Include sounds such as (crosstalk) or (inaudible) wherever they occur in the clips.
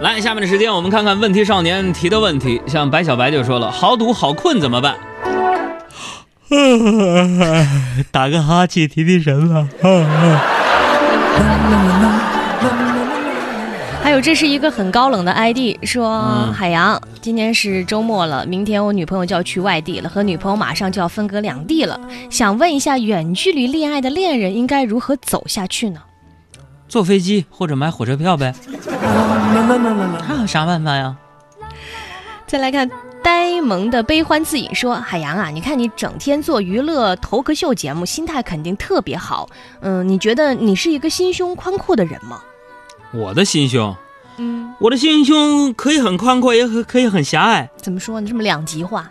来，下面的时间我们看看问题少年提的问题。像白小白就说了：“好赌好困怎么办？” (laughs) 打个哈欠提提神吧。(laughs) 还有，这是一个很高冷的 ID，说、嗯海洋，今天是周末了，明天我女朋友就要去外地了，和女朋友马上就要分隔两地了，想问一下，远距离恋爱的恋人应该如何走下去呢？坐飞机或者买火车票呗。还有啥办法呀？再来看呆萌的悲欢自饮说：“海洋啊，你看你整天做娱乐头壳秀节目，心态肯定特别好。嗯，你觉得你是一个心胸宽阔的人吗？我的心胸，嗯，我的心胸可以很宽阔，也可可以很狭隘。怎么说呢？这么两极化。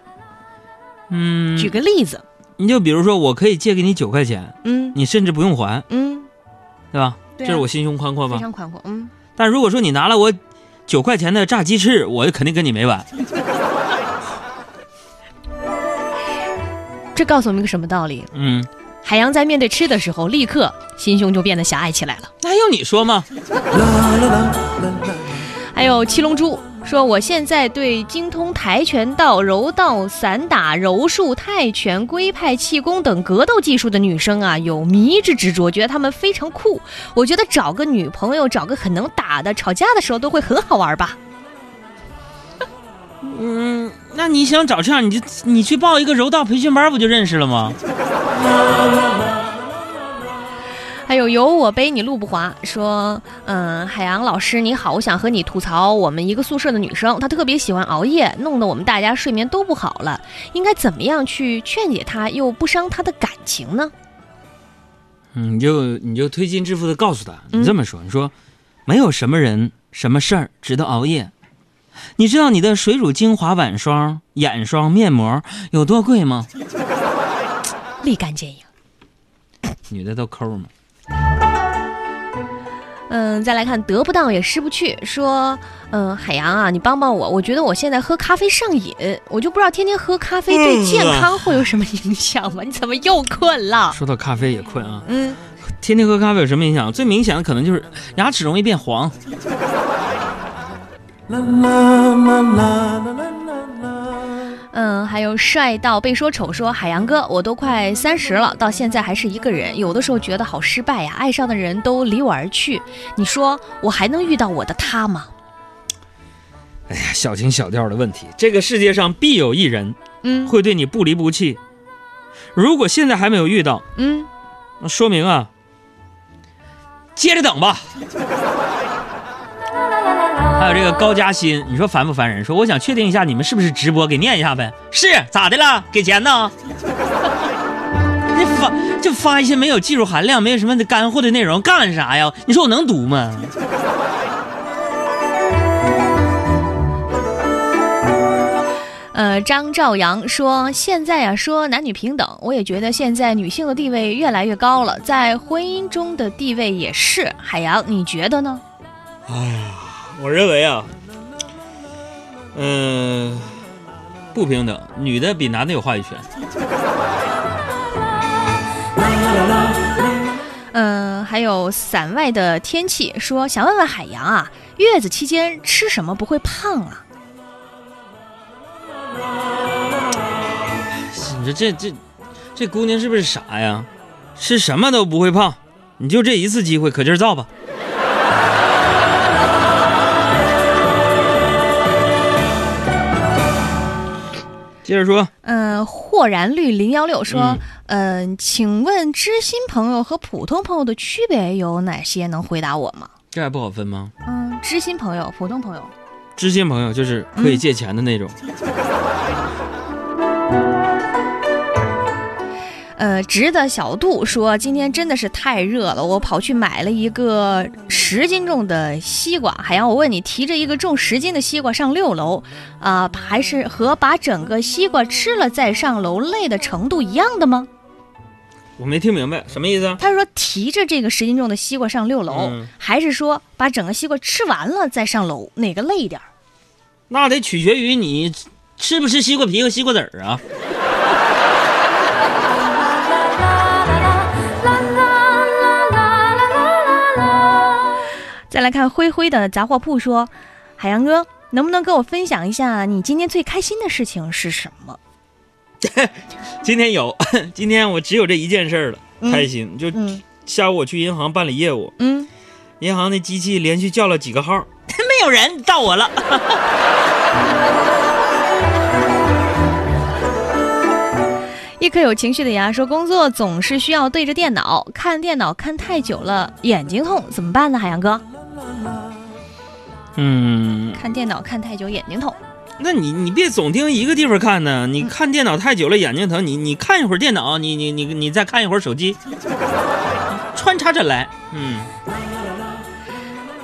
嗯，举个例子，你就比如说，我可以借给你九块钱，嗯你甚至不用还，嗯，对吧？对啊这是我心胸宽阔吧？非常宽阔。嗯，但如果说你拿了我九块钱的炸鸡翅，我肯定跟你没完。(laughs) 这告诉我们一个什么道理？嗯，海洋在面对吃的时候，立刻心胸就变得狭隘起来了。那还用你说吗？(laughs) 还有七龙珠说，我现在对精通跆拳道、柔道、散打、柔术、泰拳、龟派气功等格斗技术的女生啊，有迷之执着，觉得她们非常酷。我觉得找个女朋友，找个很能打的，吵架的时候都会很好玩吧。嗯，那你想找这样，你就你去报一个柔道培训班，不就认识了吗？还有有我背你路不滑说，嗯，海洋老师你好，我想和你吐槽我们一个宿舍的女生，她特别喜欢熬夜，弄得我们大家睡眠都不好了，应该怎么样去劝解她，又不伤她的感情呢？嗯，你就你就推心置腹的告诉他，嗯你这么说，你说没有什么人、什么事儿值得熬夜。你知道你的水乳精华晚霜、眼霜、面膜有多贵吗？立竿见影。女的都抠嘛。嗯，再来看得不到也失不去，说，嗯，海洋啊，你帮帮我，我觉得我现在喝咖啡上瘾，我就不知道天天喝咖啡对健康会有什么影响吗？你怎么又困了？(laughs) 说到咖啡也困啊，嗯，天天喝咖啡有什么影响？最明显的可能就是牙齿容易变黄。(laughs) 嗯，还有帅到被说丑说海洋哥，我都快三十了，到现在还是一个人，有的时候觉得好失败呀，爱上的人都离我而去，你说我还能遇到我的他吗？哎呀，小情小调的问题，这个世界上必有一人嗯会对你不离不弃。如果现在还没有遇到，嗯，那说明啊，接着等吧。还有这个高嘉欣，你说烦不烦人？说我想确定一下你们是不是直播，给念一下呗。是咋的了？给钱呢？你发就发一些没有技术含量、没有什么干货的内容干啥呀？你说我能读吗？呃，张兆阳说，现在啊说男女平等，我也觉得现在女性的地位越来越高了，在婚姻中的地位也是。海洋，你觉得呢？我认为啊，嗯、不平等，女的比男的有话语权。嗯、还有伞外的天气说，想问问海洋啊，月子期间吃什么不会胖啊？你说这这这姑娘是不是傻呀？吃什么都不会胖，你就这一次机会，可劲儿造吧。接着说，嗯、豁然绿零幺六说嗯，嗯、请问知心朋友和普通朋友的区别有哪些？能回答我吗？这还不好分吗？嗯，知心朋友、普通朋友。知心朋友就是可以借钱的那种。呃，直的小杜说，今天真的是太热了，我跑去买了一个十斤重的西瓜。海洋，我问你，提着一个重十斤的西瓜上六楼，啊、还是和把整个西瓜吃了再上楼累的程度一样的吗？我没听明白什么意思啊？他说提着这个十斤重的西瓜上六楼，嗯还是说把整个西瓜吃完了再上楼，哪个累一点儿？那得取决于你吃不吃西瓜皮和西瓜籽儿啊。来看灰灰的杂货铺说，海洋哥，能不能跟我分享一下你今天最开心的事情是什么？(laughs) 今天有，(laughs) 今天我只有这一件事儿了，嗯开心。就嗯下午我去银行办理业务，嗯，银行的机器连续叫了几个号，(laughs) 没有人，到我了。一颗有情绪的牙说，工作总是需要对着电脑，看电脑看太久了，眼睛痛，怎么办呢？海洋哥，嗯，看电脑看太久，眼睛痛。那你你别总盯一个地方看呢，你看电脑太久了眼睛疼，你你看一会儿电脑，你你你你再看一会儿手机，穿插着来。嗯，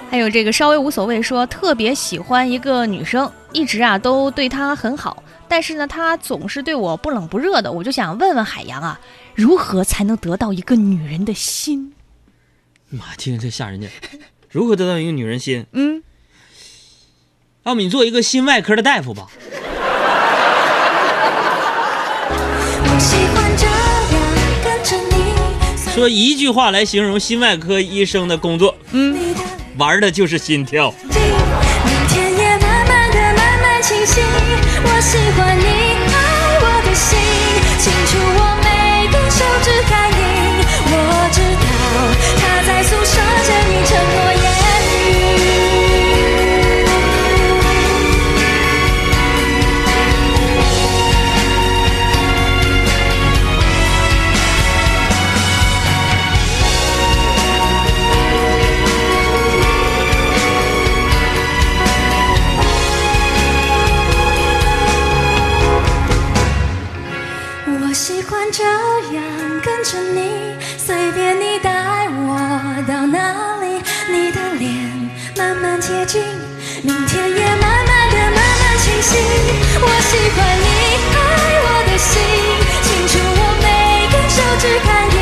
还有这个稍微无所谓说，特别喜欢一个女生，一直啊都对她很好，但是呢，她总是对我不冷不热的，我就想问问海洋啊，如何才能得到一个女人的心？妈，听着这吓人劲。如何得到一个女人心？嗯，要么你做一个心外科的大夫吧。我喜欢这样跟着你，说一句话来形容心外科医生的工作，你的玩的就是心跳。明天也慢慢的慢慢清晰。我喜欢便你带我到哪里，你的脸慢慢接近，明天也慢慢的慢慢清晰。我喜欢你爱我的心，清楚我每根手指看。